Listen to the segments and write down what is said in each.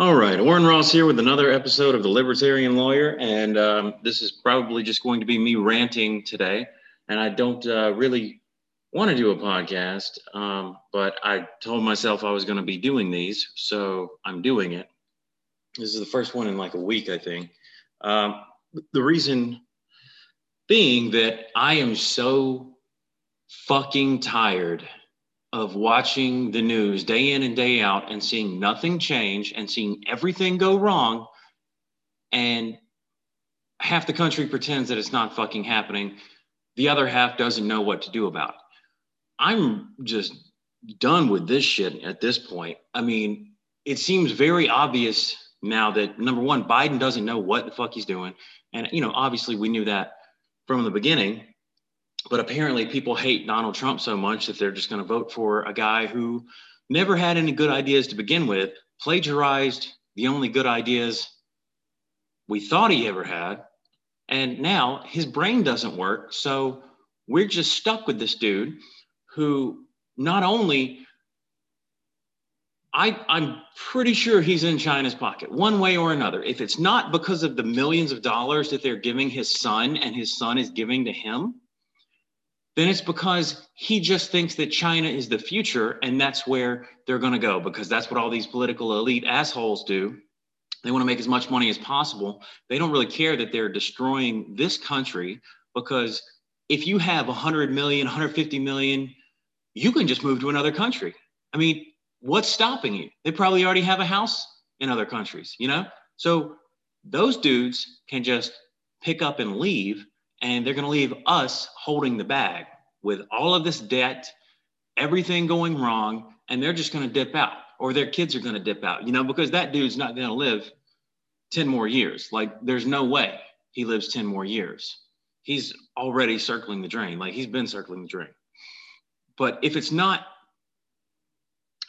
All right, Warren Ross here with another episode of The Libertarian Lawyer. And um, this is probably just going to be me ranting today. And I don't uh, really want to do a podcast, um, but I told myself I was going to be doing these. So I'm doing it. This is the first one in like a week, I think. Um, the reason being that I am so fucking tired of watching the news day in and day out and seeing nothing change and seeing everything go wrong and half the country pretends that it's not fucking happening the other half doesn't know what to do about it. I'm just done with this shit at this point. I mean it seems very obvious now that number one biden doesn't know what the fuck he's doing. And you know obviously we knew that from the beginning but apparently people hate Donald Trump so much that they're just going to vote for a guy who never had any good ideas to begin with, plagiarized the only good ideas we thought he ever had, and now his brain doesn't work. So we're just stuck with this dude who not only I, I'm pretty sure he's in China's pocket one way or another. If it's not because of the millions of dollars that they're giving his son and his son is giving to him, then it's because he just thinks that China is the future and that's where they're going to go because that's what all these political elite assholes do. They want to make as much money as possible. They don't really care that they're destroying this country because if you have 100 million, 150 million, you can just move to another country. I mean, what's stopping you? They probably already have a house in other countries, you know? So those dudes can just pick up and leave and they're going to leave us holding the bag with all of this debt, everything going wrong, and they're just going to dip out, or their kids are going to dip out, you know, because that dude's not going to live 10 more years. Like, there's no way he lives 10 more years. He's already circling the drain, like, he's been circling the drain. But if it's not,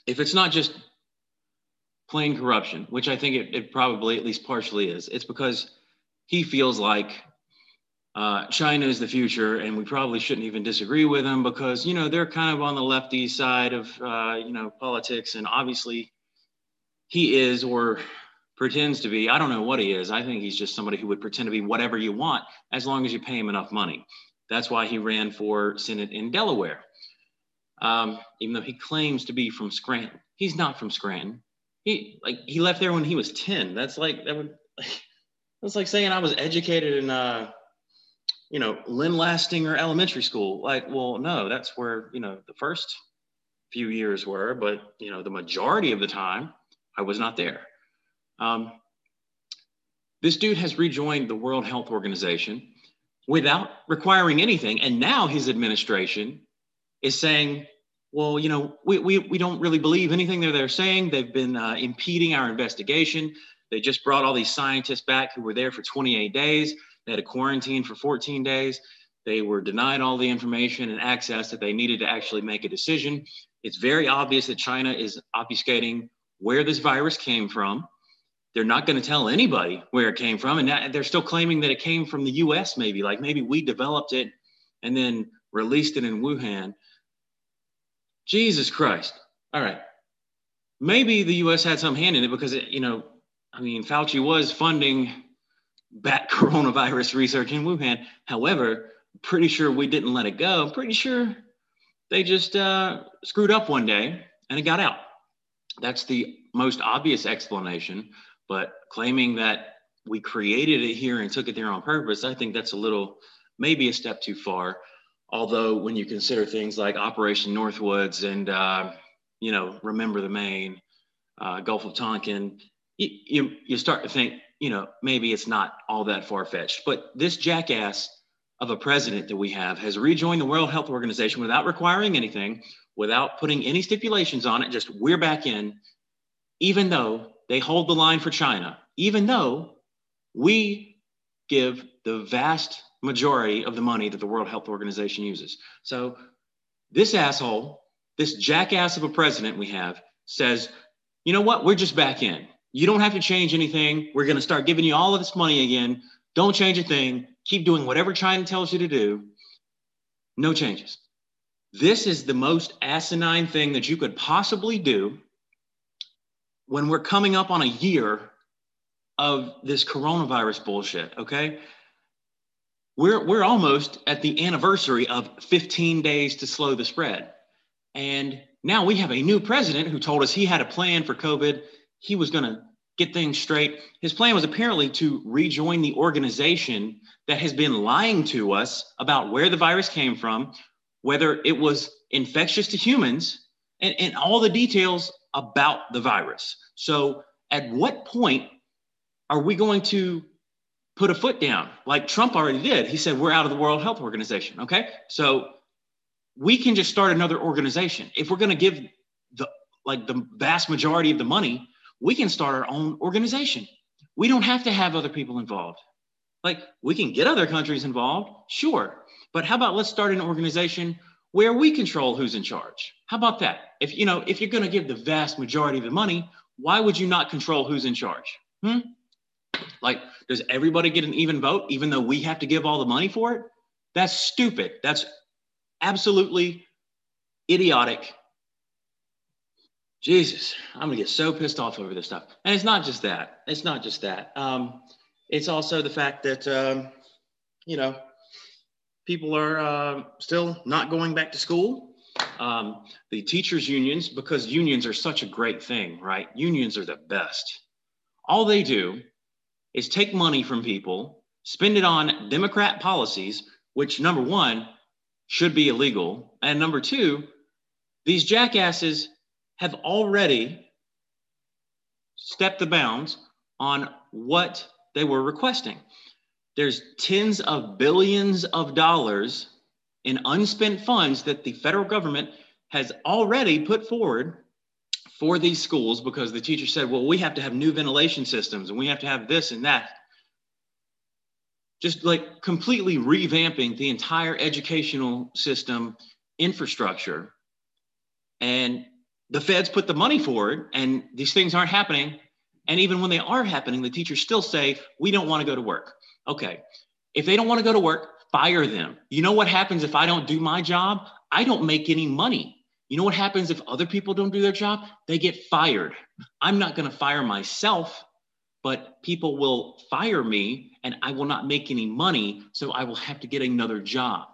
if it's not just plain corruption, which I think it, it probably at least partially is, it's because he feels like uh, China is the future, and we probably shouldn't even disagree with them because you know they're kind of on the lefty side of uh, you know politics, and obviously he is or pretends to be. I don't know what he is. I think he's just somebody who would pretend to be whatever you want as long as you pay him enough money. That's why he ran for Senate in Delaware, um, even though he claims to be from Scranton. He's not from Scranton. He like he left there when he was ten. That's like that would. That's like saying I was educated in. Uh, you know, Lynn Lastinger Elementary School. Like, well, no, that's where, you know, the first few years were, but, you know, the majority of the time I was not there. Um, this dude has rejoined the World Health Organization without requiring anything. And now his administration is saying, well, you know, we, we, we don't really believe anything they're, they're saying. They've been uh, impeding our investigation. They just brought all these scientists back who were there for 28 days. They had a quarantine for 14 days. They were denied all the information and access that they needed to actually make a decision. It's very obvious that China is obfuscating where this virus came from. They're not going to tell anybody where it came from. And they're still claiming that it came from the US, maybe. Like maybe we developed it and then released it in Wuhan. Jesus Christ. All right. Maybe the US had some hand in it because, it, you know, I mean, Fauci was funding bat coronavirus research in Wuhan. However, pretty sure we didn't let it go. Pretty sure they just uh, screwed up one day and it got out. That's the most obvious explanation. But claiming that we created it here and took it there on purpose, I think that's a little, maybe a step too far. Although when you consider things like Operation Northwoods and, uh, you know, Remember the Maine, uh, Gulf of Tonkin, you, you, you start to think, you know, maybe it's not all that far fetched. But this jackass of a president that we have has rejoined the World Health Organization without requiring anything, without putting any stipulations on it. Just we're back in, even though they hold the line for China, even though we give the vast majority of the money that the World Health Organization uses. So this asshole, this jackass of a president we have says, you know what? We're just back in. You don't have to change anything. We're going to start giving you all of this money again. Don't change a thing. Keep doing whatever China tells you to do. No changes. This is the most asinine thing that you could possibly do when we're coming up on a year of this coronavirus bullshit, okay? We're, we're almost at the anniversary of 15 days to slow the spread. And now we have a new president who told us he had a plan for COVID. He was going to get things straight. His plan was apparently to rejoin the organization that has been lying to us about where the virus came from, whether it was infectious to humans, and, and all the details about the virus. So, at what point are we going to put a foot down like Trump already did? He said, We're out of the World Health Organization. Okay. So, we can just start another organization. If we're going to give the like the vast majority of the money, we can start our own organization. We don't have to have other people involved. Like we can get other countries involved, sure. But how about let's start an organization where we control who's in charge? How about that? If you know, if you're going to give the vast majority of the money, why would you not control who's in charge? Hmm? Like, does everybody get an even vote, even though we have to give all the money for it? That's stupid. That's absolutely idiotic. Jesus, I'm gonna get so pissed off over this stuff. And it's not just that. It's not just that. Um, it's also the fact that um, you know people are uh, still not going back to school. Um, the teachers unions, because unions are such a great thing, right? Unions are the best. All they do is take money from people, spend it on Democrat policies, which number one should be illegal, and number two, these jackasses have already stepped the bounds on what they were requesting. There's tens of billions of dollars in unspent funds that the federal government has already put forward for these schools because the teacher said, well, we have to have new ventilation systems and we have to have this and that. Just like completely revamping the entire educational system infrastructure. And the feds put the money forward and these things aren't happening. And even when they are happening, the teachers still say, we don't want to go to work. Okay. If they don't want to go to work, fire them. You know what happens if I don't do my job? I don't make any money. You know what happens if other people don't do their job? They get fired. I'm not going to fire myself, but people will fire me and I will not make any money. So I will have to get another job.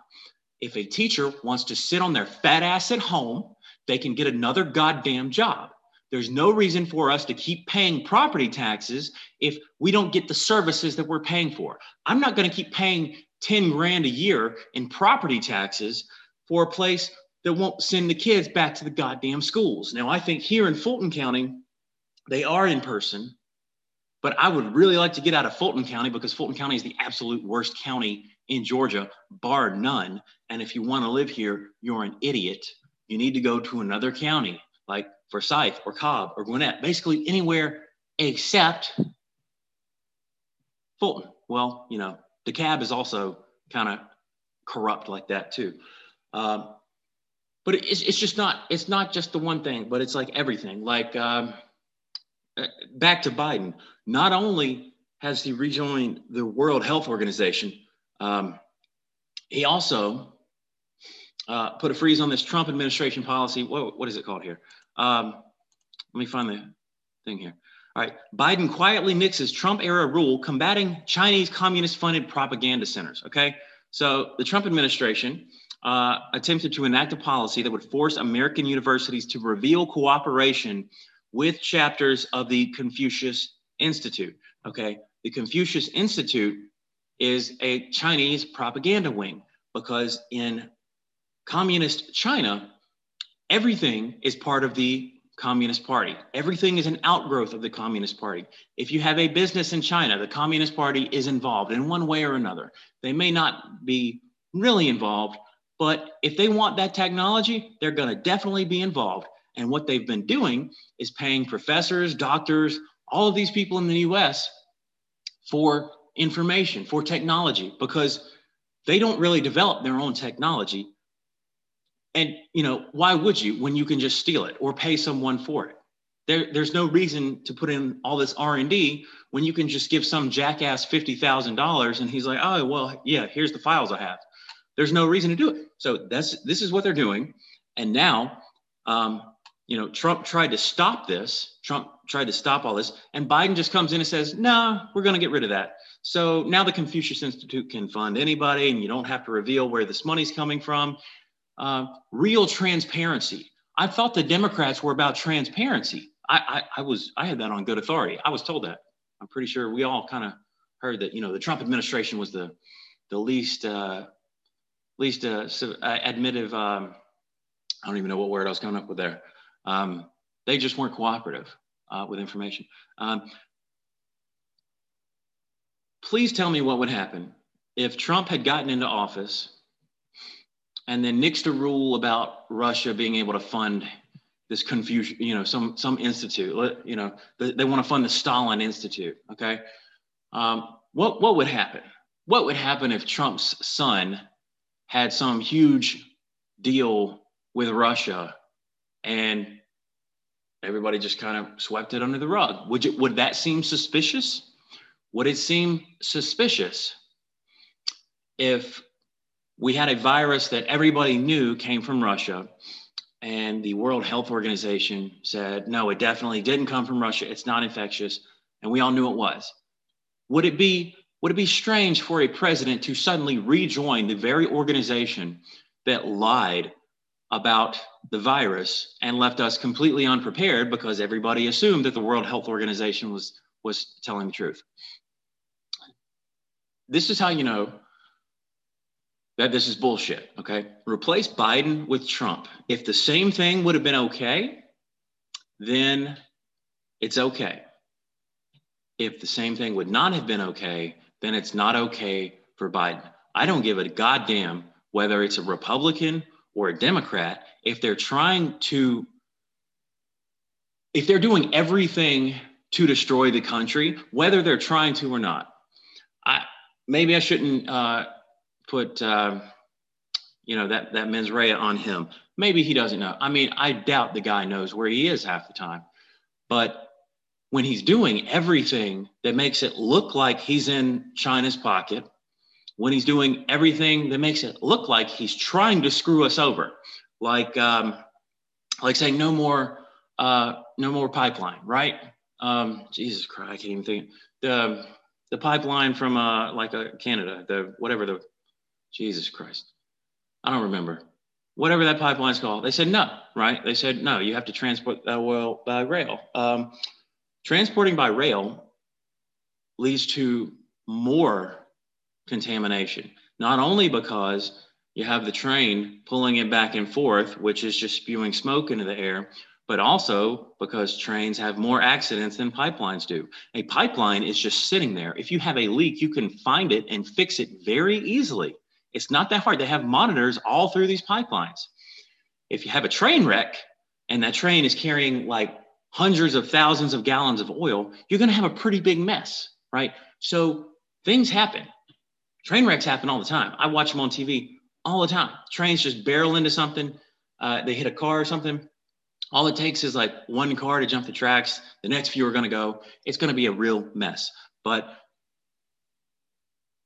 If a teacher wants to sit on their fat ass at home, they can get another goddamn job. There's no reason for us to keep paying property taxes if we don't get the services that we're paying for. I'm not going to keep paying 10 grand a year in property taxes for a place that won't send the kids back to the goddamn schools. Now, I think here in Fulton County, they are in person, but I would really like to get out of Fulton County because Fulton County is the absolute worst county in Georgia, bar none. And if you want to live here, you're an idiot. You need to go to another county like Forsyth or Cobb or Gwinnett, basically anywhere except Fulton. Well, you know, DeKalb is also kind of corrupt like that too. Um, but it's, it's just not, it's not just the one thing, but it's like everything. Like um, uh, back to Biden, not only has he rejoined the World Health Organization, um, he also uh, put a freeze on this Trump administration policy. What, what is it called here? Um, let me find the thing here. All right, Biden quietly nixes Trump era rule combating Chinese communist funded propaganda centers. Okay, so the Trump administration uh, attempted to enact a policy that would force American universities to reveal cooperation with chapters of the Confucius Institute. Okay, the Confucius Institute is a Chinese propaganda wing because in communist China, everything is part of the Communist Party. Everything is an outgrowth of the Communist Party. If you have a business in China, the Communist Party is involved in one way or another. They may not be really involved, but if they want that technology, they're going to definitely be involved. And what they've been doing is paying professors, doctors, all of these people in the US for information, for technology, because they don't really develop their own technology. And you know, why would you when you can just steal it or pay someone for it? There, there's no reason to put in all this R&D when you can just give some jackass $50,000 and he's like, "Oh, well, yeah, here's the files I have." There's no reason to do it. So that's this is what they're doing. And now um, you know, Trump tried to stop this. Trump tried to stop all this, and Biden just comes in and says, "No, nah, we're going to get rid of that." So now the Confucius Institute can fund anybody, and you don't have to reveal where this money's coming from. Uh, real transparency. I thought the Democrats were about transparency. I, I, I was I had that on good authority. I was told that. I'm pretty sure we all kind of heard that. You know, the Trump administration was the the least uh, least uh, uh admittive. Um, I don't even know what word I was coming up with there. Um, they just weren't cooperative uh, with information. Um, please tell me what would happen if Trump had gotten into office and then nixed a rule about Russia being able to fund this confusion, you know, some some institute, you know, they, they want to fund the Stalin Institute. Okay, um, what what would happen? What would happen if Trump's son had some huge deal with Russia and everybody just kind of swept it under the rug. Would you, would that seem suspicious? Would it seem suspicious if we had a virus that everybody knew came from Russia and the World Health Organization said, no, it definitely didn't come from Russia. It's not infectious. And we all knew it was. Would it be would it be strange for a president to suddenly rejoin the very organization that lied about the virus and left us completely unprepared because everybody assumed that the World Health Organization was, was telling the truth. This is how you know that this is bullshit, okay? Replace Biden with Trump. If the same thing would have been okay, then it's okay. If the same thing would not have been okay, then it's not okay for Biden. I don't give a goddamn whether it's a Republican or a Democrat, if they're trying to, if they're doing everything to destroy the country, whether they're trying to or not. I maybe I shouldn't uh, put uh, you know that that mens rea on him. Maybe he doesn't know. I mean, I doubt the guy knows where he is half the time. But when he's doing everything that makes it look like he's in China's pocket, when he's doing everything that makes it look like he's trying to screw us over, like um, like saying no more uh, no more pipeline, right? Um, Jesus Christ, I can't even think the the pipeline from uh, like a uh, Canada, the whatever the Jesus Christ, I don't remember whatever that pipeline's called. They said no, right? They said no, you have to transport that oil by rail. Um, transporting by rail leads to more contamination, not only because you have the train pulling it back and forth, which is just spewing smoke into the air, but also because trains have more accidents than pipelines do. A pipeline is just sitting there. If you have a leak, you can find it and fix it very easily. It's not that hard. They have monitors all through these pipelines. If you have a train wreck and that train is carrying like hundreds of thousands of gallons of oil, you're going to have a pretty big mess, right? So things happen. Train wrecks happen all the time. I watch them on TV all the time. Trains just barrel into something, uh, they hit a car or something. All it takes is like one car to jump the tracks. The next few are going to go. It's going to be a real mess. But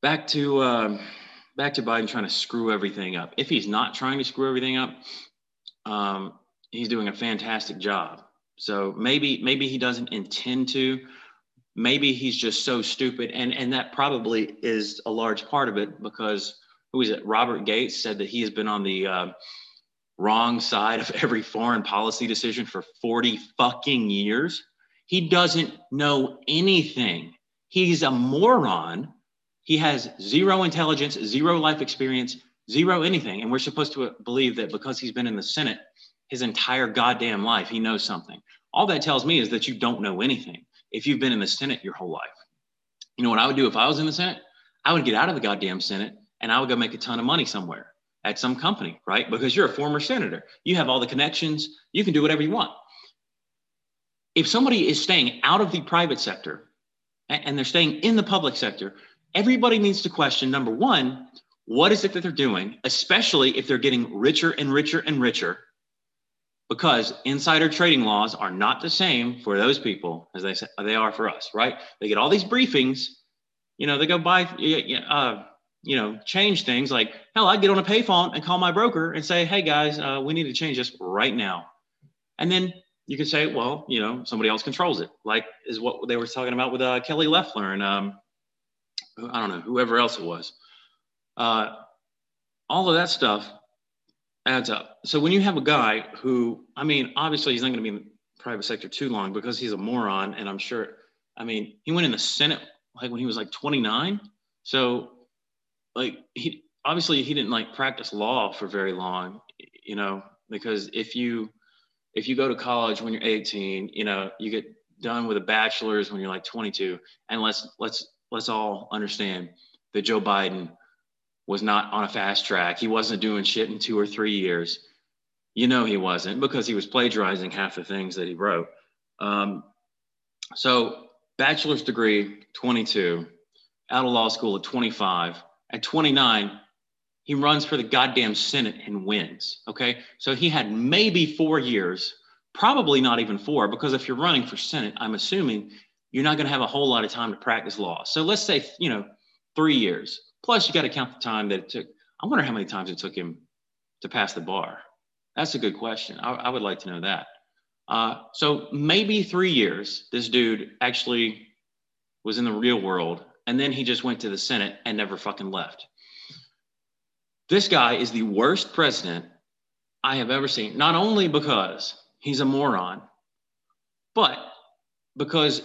back to um, back to Biden trying to screw everything up. If he's not trying to screw everything up, um, he's doing a fantastic job. So maybe maybe he doesn't intend to, maybe he's just so stupid. And and that probably is a large part of it because who is it? Robert gates said that he has been on the uh, wrong side of every foreign policy decision for 40 fucking years. He doesn't know anything. He's a moron he has zero intelligence zero life experience zero anything and we're supposed to believe that because he's been in the senate his entire goddamn life he knows something all that tells me is that you don't know anything if you've been in the Senate your whole life. You know what I would do if I was in the Senate? I would get out of the goddamn Senate and I would go make a ton of money somewhere at some company, right? Because you're a former senator. You have all the connections. You can do whatever you want. If somebody is staying out of the private sector and they're staying in the public sector, everybody needs to question number one, what is it that they're doing, especially if they're getting richer and richer and richer because insider trading laws are not the same for those people as they they are for us, right? They get all these briefings, you know, they go buy, uh, you know, change things like hell. I get on a payphone and call my broker and say, "Hey guys, uh, we need to change this right now." And then you can say, well, you know, somebody else controls it, like is what they were talking about with uh, Kelly Loeffler and um, I don't know, whoever else it was. Uh, all of that stuff adds up. So when you have a guy who, I mean, obviously he's not going to be in the private sector too long because he's a moron, and I'm sure, I mean, he went in the Senate like when he was like 29. So, like, he obviously he didn't like practice law for very long, you know, because if you if you go to college when you're 18, you know, you get done with a bachelor's when you're like 22, and let's let's let's all understand that Joe Biden was not on a fast track. He wasn't doing shit in two or three years. You know he wasn't because he was plagiarizing half the things that he wrote. Um, so, bachelor's degree, 22, out of law school at 25. At 29, he runs for the goddamn Senate and wins. Okay. So he had maybe four years, probably not even four, because if you're running for Senate, I'm assuming you're not going to have a whole lot of time to practice law. So let's say, you know, three years. Plus, you got to count the time that it took. I wonder how many times it took him to pass the bar. That's a good question. I, I would like to know that. Uh, so maybe three years, this dude actually was in the real world, and then he just went to the Senate and never fucking left. This guy is the worst president I have ever seen, not only because he's a moron, but because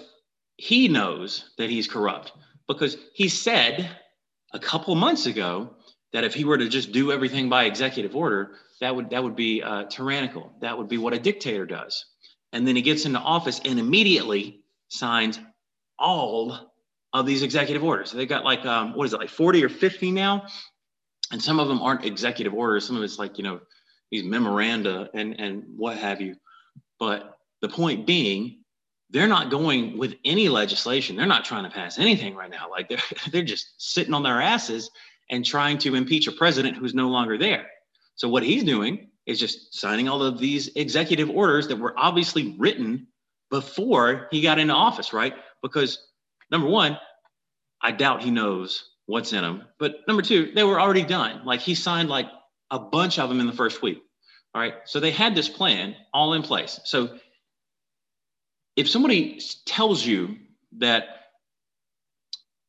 he knows that he's corrupt. Because he said a couple months ago that if he were to just do everything by executive order, that would that would be uh, tyrannical. That would be what a dictator does. And then he gets into office and immediately signs all of these executive orders. They've got like um, what is it like 40 or 50 now? And some of them aren't executive orders. Some of it's like you know these memoranda and and what have you. But the point being, they're not going with any legislation. They're not trying to pass anything right now. Like they're they're just sitting on their asses and trying to impeach a president who's no longer there. So what he's doing is just signing all of these executive orders that were obviously written before he got into office, right? Because number one, I doubt he knows what's in them. But number two, they were already done. Like he signed like a bunch of them in the first week. All right. So they had this plan all in place. So if somebody tells you that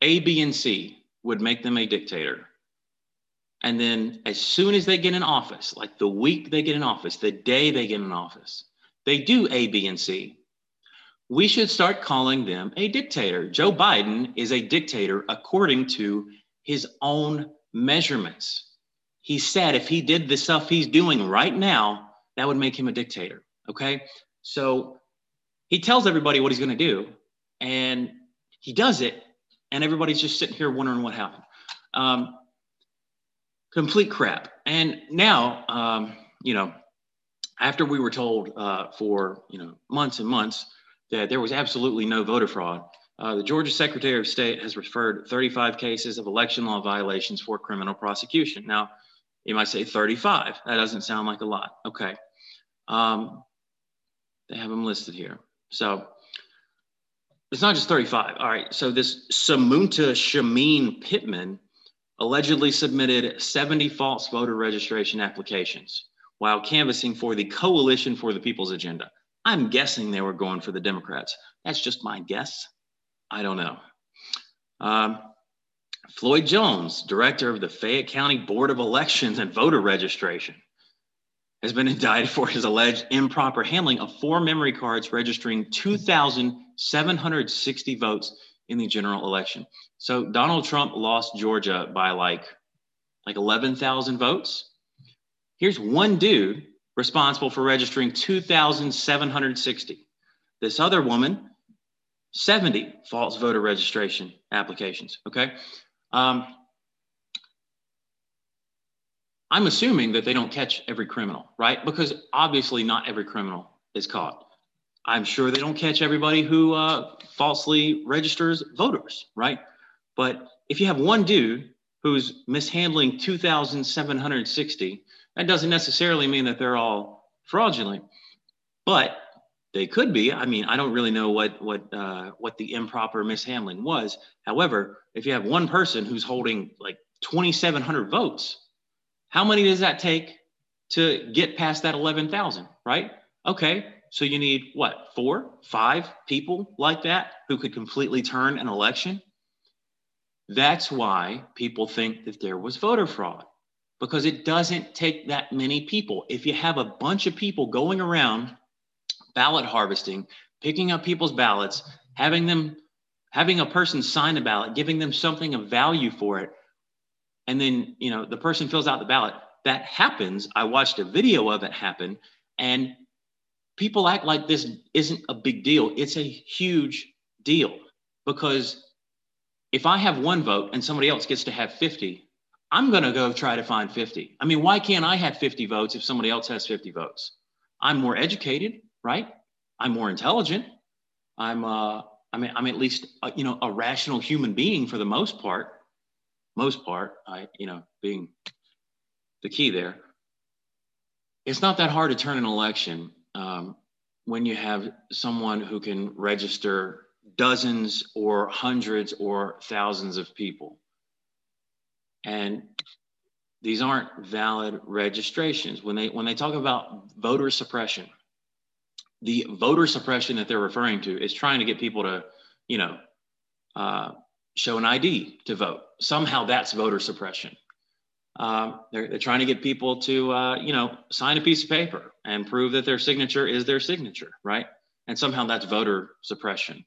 A, B, and C would make them a dictator, and then as soon as they get in office, like the week they get in office, the day they get in office, they do A, B, and C. We should start calling them a dictator. Joe Biden is a dictator according to his own measurements. He said if he did the stuff he's doing right now, that would make him a dictator. Okay. So he tells everybody what he's going to do and he does it and everybody's just sitting here wondering what happened. Um, complete crap. And now um, you know after we were told uh, for you know months and months that there was absolutely no voter fraud uh, the georgia secretary of state has referred 35 cases of election law violations for criminal prosecution. Now you might say 35 that doesn't sound like a lot. Okay. Um, they have them listed here so it's not just 35. All right. So this Samunta Shameen Pittman allegedly submitted 70 false voter registration applications while canvassing for the Coalition for the People's Agenda. I'm guessing they were going for the Democrats. That's just my guess. I don't know. Um, Floyd Jones, director of the Fayette County Board of Elections and Voter Registration, has been indicted for his alleged improper handling of four memory cards registering 2,760 votes in the general election. So Donald Trump lost Georgia by like like 11,000 votes. Here's one dude responsible for registering 2,760. This other woman, 70 false voter registration applications. Okay. Um, I'm assuming that they don't catch every criminal, right? Because obviously not every criminal is caught. I'm sure they don't catch everybody who uh, falsely registers voters, right? But if you have one dude who's mishandling 2,760, that doesn't necessarily mean that they're all fraudulent, but they could be. I mean, I don't really know what what uh, what the improper mishandling was. However, if you have one person who's holding like 2,700 votes, how many does that take to get past that 11,000, right? Okay, so you need what, four, five people like that who could completely turn an election? That's why people think that there was voter fraud because it doesn't take that many people. If you have a bunch of people going around ballot harvesting, picking up people's ballots, having them having a person sign a ballot, giving them something of value for it, and then, you know, the person fills out the ballot. That happens. I watched a video of it happen and people act like this isn't a big deal. It's a huge deal because if I have one vote and somebody else gets to have 50, I'm going to go try to find 50. I mean, why can't I have 50 votes if somebody else has 50 votes? I'm more educated, right? I'm more intelligent. I'm, uh, I mean, I'm at least, uh, you know, a rational human being for the most part. Most part, I, you know, being the key there. It's not that hard to turn an election um, when you have someone who can register dozens or hundreds or thousands of people. And these aren't valid registrations. When they when they talk about voter suppression, the voter suppression that they're referring to is trying to get people to, you know, uh, show an ID to vote. Somehow that's voter suppression. Um, they're, they're trying to get people to, uh, you know, sign a piece of paper and prove that their signature is their signature, right? And somehow that's voter suppression.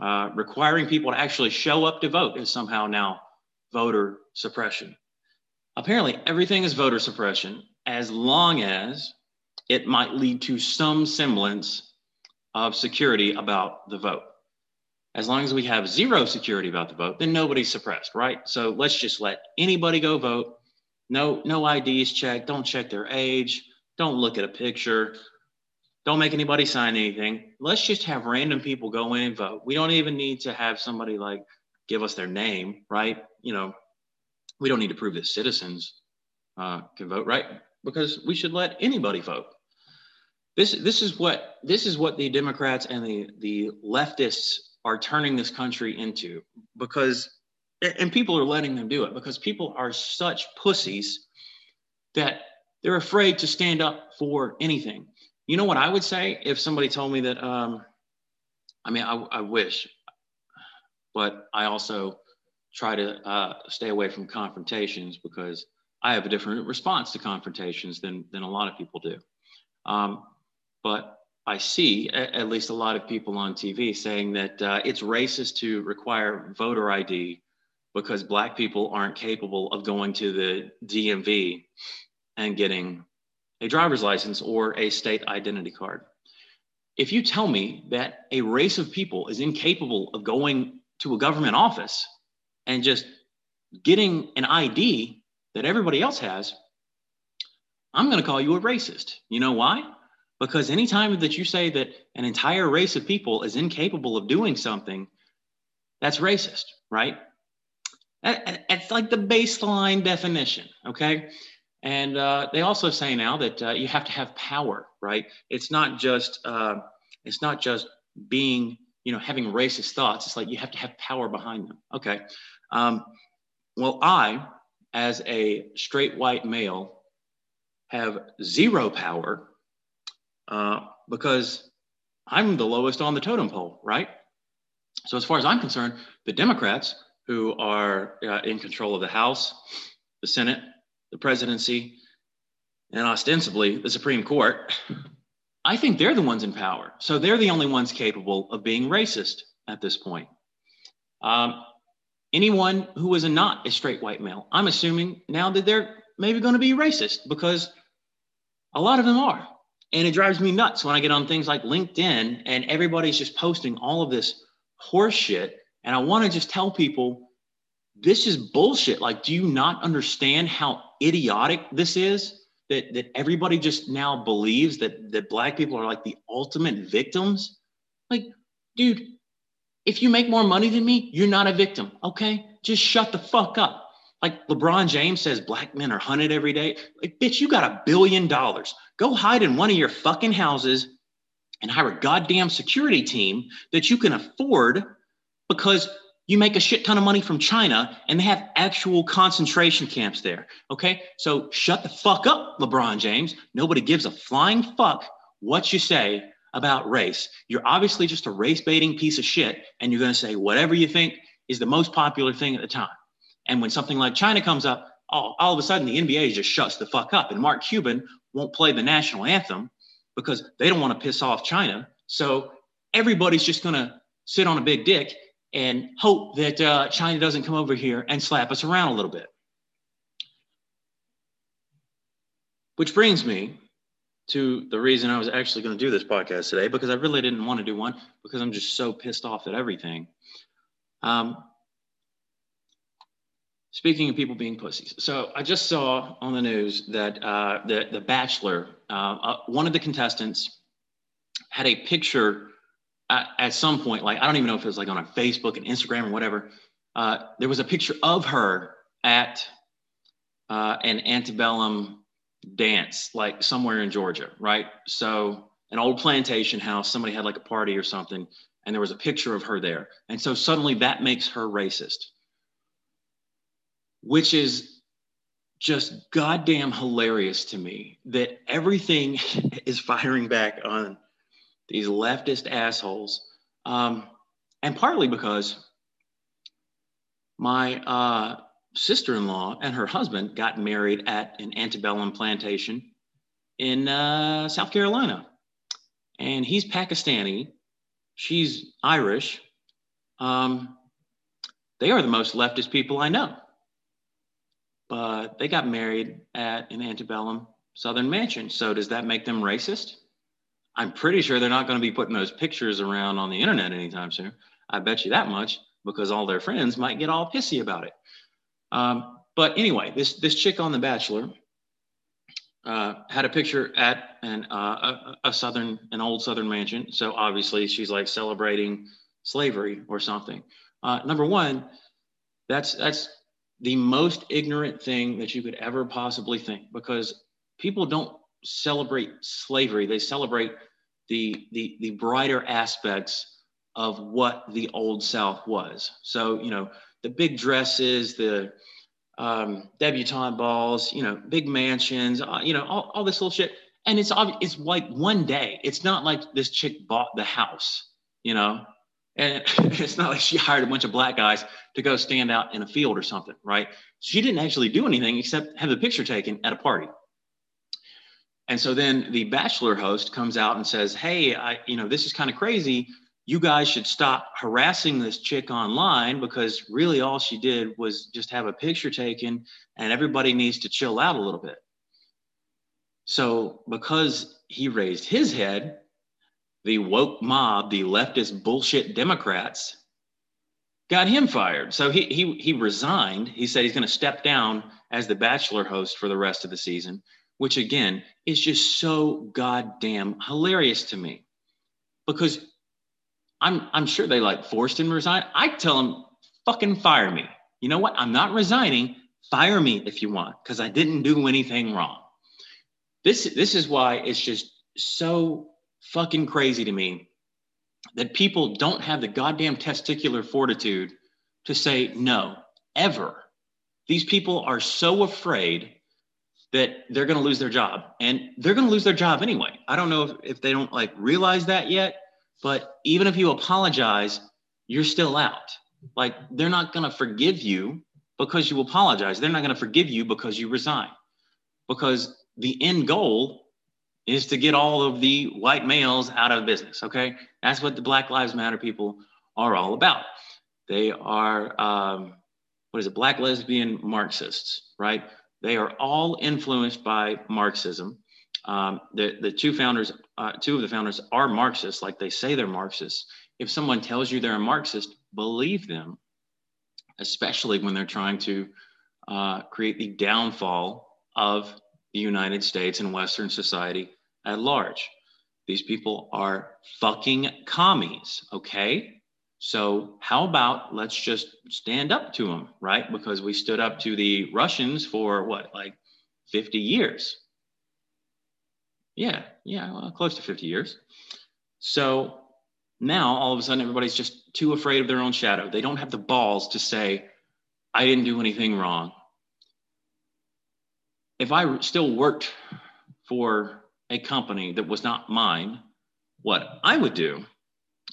Uh, requiring people to actually show up to vote is somehow now voter suppression. Apparently, everything is voter suppression as long as it might lead to some semblance of security about the vote. As long as we have zero security about the vote, then nobody's suppressed, right? So let's just let anybody go vote. No, no IDs checked. Don't check their age. Don't look at a picture. Don't make anybody sign anything. Let's just have random people go in and vote. We don't even need to have somebody like give us their name, right? You know, we don't need to prove that citizens uh, can vote, right? Because we should let anybody vote. This, this is what this is what the Democrats and the, the leftists are turning this country into because and people are letting them do it because people are such pussies that they're afraid to stand up for anything. You know what I would say if somebody told me that? Um, I mean, I, I wish, but I also try to uh, stay away from confrontations because I have a different response to confrontations than than a lot of people do. Um, but I see at, least a lot of people on TV saying that uh, it's racist to require voter ID because Black people aren't capable of going to the DMV and getting a driver's license or a state identity card. If you tell me that a race of people is incapable of going to a government office and just getting an ID that everybody else has, I'm going to call you a racist. You know why? Because anytime that you say that an entire race of people is incapable of doing something, that's racist, right? It's like the baseline definition, okay? And uh, they also say now that uh, you have to have power, right? It's not just uh, it's not just being, you know, having racist thoughts. It's like you have to have power behind them. Okay. Um, well, I, as a straight white male, have zero power uh, because I'm the lowest on the totem pole, right? So, as far as I'm concerned, the Democrats who are uh, in control of the House, the Senate, the presidency, and ostensibly the Supreme Court, I think they're the ones in power. So they're the only ones capable of being racist at this point. Um, anyone who is a not a straight white male, I'm assuming now that they're maybe going to be racist because a lot of them are. And it drives me nuts when I get on things like LinkedIn and everybody's just posting all of this horse shit. And I want to just tell people this is bullshit. Like, do you not understand how idiotic this is? That, that everybody just now believes that, that black people are like the ultimate victims. Like, dude, if you make more money than me, you're not a victim. Okay. Just shut the fuck up. Like LeBron James says, black men are hunted every day. Like, bitch, you got a billion dollars. Go hide in one of your fucking houses and hire a goddamn security team that you can afford because you make a shit ton of money from China and they have actual concentration camps there. Okay. So shut the fuck up, LeBron James. Nobody gives a flying fuck what you say about race. You're obviously just a race baiting piece of shit, and you're going to say whatever you think is the most popular thing at the time. And when something like China comes up, all, all of a sudden the NBA just shuts the fuck up, and Mark Cuban won't play the national anthem because they don't want to piss off China. So everybody's just going to sit on a big dick and hope that uh, China doesn't come over here and slap us around a little bit. Which brings me to the reason I was actually going to do this podcast today because I really didn't want to do one because I'm just so pissed off at everything. Um, speaking of people being pussies, so I just saw on the news that uh, the the Bachelor, uh, uh, one of the contestants, had a picture at, at, some point, like I don't even know if it was like on a Facebook and Instagram or whatever. Uh, there was a picture of her at uh, an antebellum dance, like somewhere in Georgia, right? So an old plantation house, somebody had like a party or something, and there was a picture of her there. And so suddenly that makes her racist, which is just goddamn hilarious to me that everything is firing back on these leftist assholes. Um, and partly because my uh, sister in law and her husband got married at an antebellum plantation in uh, South Carolina. And he's Pakistani, she's Irish. Um, they are the most leftist people I know. But they got married at an antebellum Southern mansion. So does that make them racist? I'm pretty sure they're not going to be putting those pictures around on the internet anytime soon. I bet you that much because all their friends might get all pissy about it. Um, but anyway, this this chick on The Bachelor uh, had a picture at an uh, a, a, southern an old southern mansion. So obviously she's like celebrating slavery or something. Uh, number one, that's that's the most ignorant thing that you could ever possibly think because people don't celebrate slavery; they celebrate the the the brighter aspects of what the old South was. So you know the big dresses, the um, debutante balls, you know, big mansions, uh, you know, all, all this little shit. And it's it's like one day. It's not like this chick bought the house, you know, and it's not like she hired a bunch of black guys to go stand out in a field or something, right? She didn't actually do anything except have the picture taken at a party. And so then the bachelor host comes out and says, "Hey, I, you know, this is kind of crazy you guys should stop harassing this chick online because really all she did was just have a picture taken and everybody needs to chill out a little bit. So, because he raised his head, the woke mob, the leftist bullshit Democrats, got him fired. So he he he resigned. He said he's going to step down as the Bachelor host for the rest of the season, which again is just so goddamn hilarious to me, because I'm I'm sure they like forced him to resign. I tell him, fucking fire me. You know what? I'm not resigning. Fire me if you want, because I didn't do anything wrong. This this is why it's just so fucking crazy to me that people don't have the goddamn testicular fortitude to say no ever. These people are so afraid that they're going to lose their job and they're going to lose their job anyway. I don't know if, if they don't like realize that yet but even if you apologize, you're still out. Like they're not going to forgive you because you apologize. They're not going to forgive you because you resign. Because the end goal is to get all of the white males out of business. Okay. That's what the Black Lives Matter people are all about. They are, um, what is it, black lesbian Marxists, right? They are all influenced by Marxism. Um, the, the two founders, uh, two of the founders are Marxists, like they say they're Marxists. If someone tells you they're a Marxist, believe them, especially when they're trying to uh, create the downfall of the United States and Western society at large. These people are fucking commies, okay? So, how about let's just stand up to them, right? Because we stood up to the Russians for what, like 50 years, yeah, yeah, well, close to 50 years. So now all of a sudden everybody's just too afraid of their own shadow. They don't have the balls to say, I didn't do anything wrong. If I still worked for a company that was not mine, what I would do,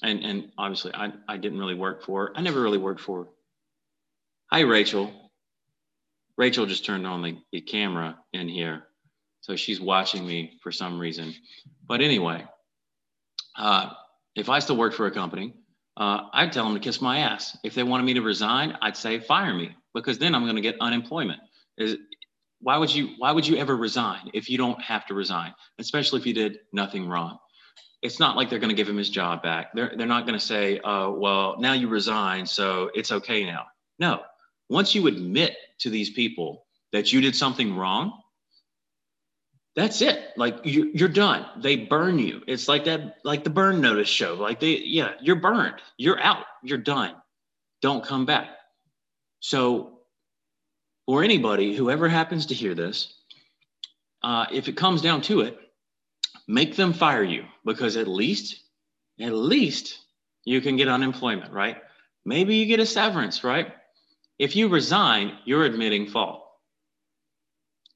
and, and obviously I, I didn't really work for, I never really worked for. Hi, Rachel. Rachel just turned on the, the camera in here. So she's watching me for some reason. But anyway, uh, if I still worked for a company, uh, I'd tell them to kiss my ass. If they wanted me to resign, I'd say fire me because then I'm going to get unemployment. Is why would you why would you ever resign if you don't have to resign, especially if you did nothing wrong? It's not like they're going to give him his job back. They're they're not going to say, "Oh, well, now you resign, so it's okay now." No. Once you admit to these people that you did something wrong, that's it. Like you're, you're done. They burn you. It's like that, like the burn notice show. Like they, yeah, you're burned. You're out. You're done. Don't come back. So, for anybody, whoever happens to hear this, uh, if it comes down to it, make them fire you because at least, at least you can get unemployment, right? Maybe you get a severance, right? If you resign, you're admitting fault.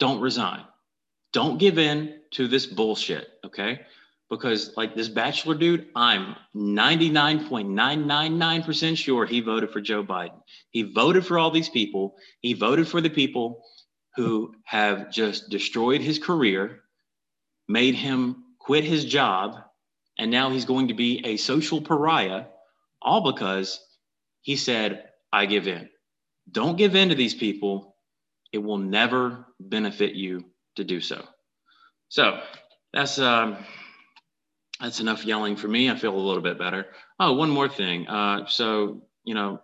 Don't resign don't give in to this bullshit, okay? Because like this bachelor dude, I'm 99.999% sure he voted for Joe Biden. He voted for all these people. He voted for the people who have just destroyed his career, made him quit his job, and now he's going to be a social pariah, all because he said, I give in. Don't give in to these people. It will never benefit you to do so. So that's um, that's enough yelling for me. I feel a little bit better. Oh, one more thing. Uh, so you know,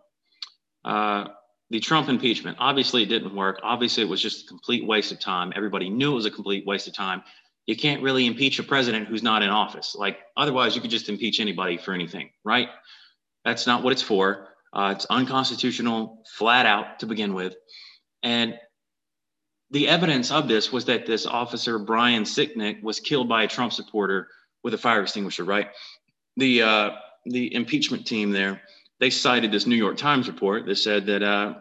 uh, the Trump impeachment. Obviously, it didn't work. Obviously, it was just a complete waste of time. Everybody knew it was a complete waste of time. You can't really impeach a president who's not in office. Like otherwise, you could just impeach anybody for anything, right? That's not what it's for. Uh, it's unconstitutional, flat out to begin with. And the evidence of this was that this officer Brian Sicknick was killed by a Trump supporter with a fire extinguisher. Right, the uh, the impeachment team there they cited this New York Times report that said that uh,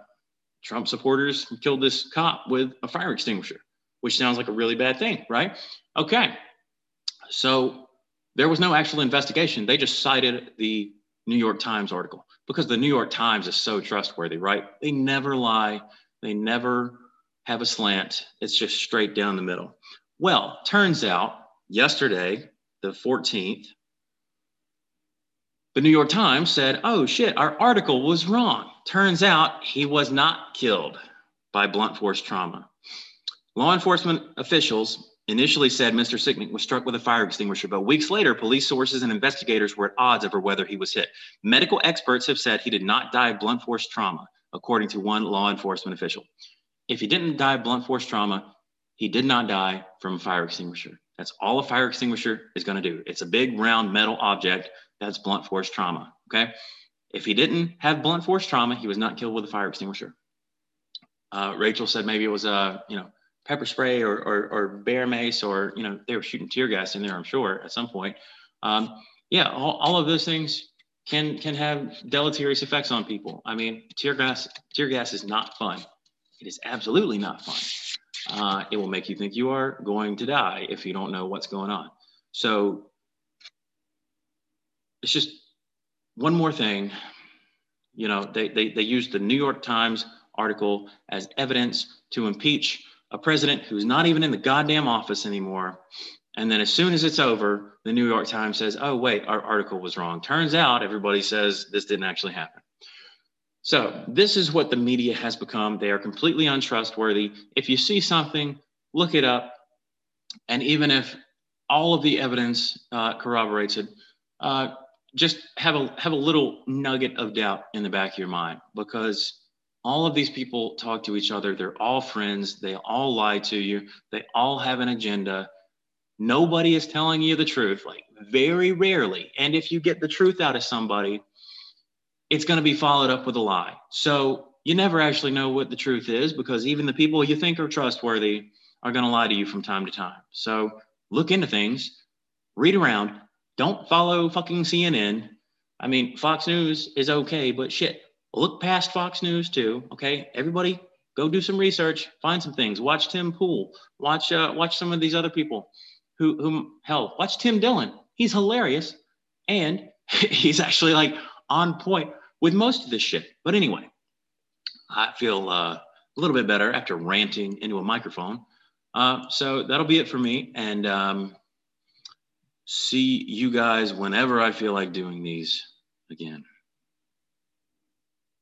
Trump supporters killed this cop with a fire extinguisher, which sounds like a really bad thing, right? Okay, so there was no actual investigation. They just cited the New York Times article because the New York Times is so trustworthy, right? They never lie. They never have a slant. It's just straight down the middle. Well, turns out yesterday, the 14th, the New York Times said, oh shit, our article was wrong. Turns out he was not killed by blunt force trauma. Law enforcement officials initially said Mr. Sicknick was struck with a fire extinguisher, but weeks later, police sources and investigators were at odds over whether he was hit. Medical experts have said he did not die of blunt force trauma, according to one law enforcement official. If he didn't die of blunt force trauma, he did not die from a fire extinguisher. That's all a fire extinguisher is going to do. It's a big round metal object that's blunt force trauma. Okay. If he didn't have blunt force trauma, he was not killed with a fire extinguisher. Uh, Rachel said maybe it was a you know pepper spray or, or, or bear mace or you know they were shooting tear gas in there. I'm sure at some point. Um, yeah, all, all of those things can can have deleterious effects on people. I mean, tear gas tear gas is not fun. It is absolutely not fun. Uh, it will make you think you are going to die if you don't know what's going on. So it's just one more thing. You know, they, they, they used the New York Times article as evidence to impeach a president who's not even in the goddamn office anymore. And then as soon as it's over, the New York Times says, oh, wait, our article was wrong. Turns out everybody says this didn't actually happen. So this is what the media has become. They are completely untrustworthy. If you see something, look it up. And even if all of the evidence uh, corroborates it, uh, just have a have a little nugget of doubt in the back of your mind because all of these people talk to each other. They're all friends. They all lie to you. They all have an agenda. Nobody is telling you the truth, like very rarely. And if you get the truth out of somebody, it's going to be followed up with a lie. So you never actually know what the truth is because even the people you think are trustworthy are going to lie to you from time to time. So look into things, read around, don't follow fucking CNN. I mean, Fox News is okay, but shit, look past Fox News too. Okay, everybody, go do some research, find some things. Watch Tim Pool. Watch uh, watch some of these other people who, whom, hell, watch Tim Dillon. He's hilarious. And he's actually like on point with most of this shit. But anyway, I feel uh, a little bit better after ranting into a microphone. Uh, so that'll be it for me. And um, see you guys whenever I feel like doing these again.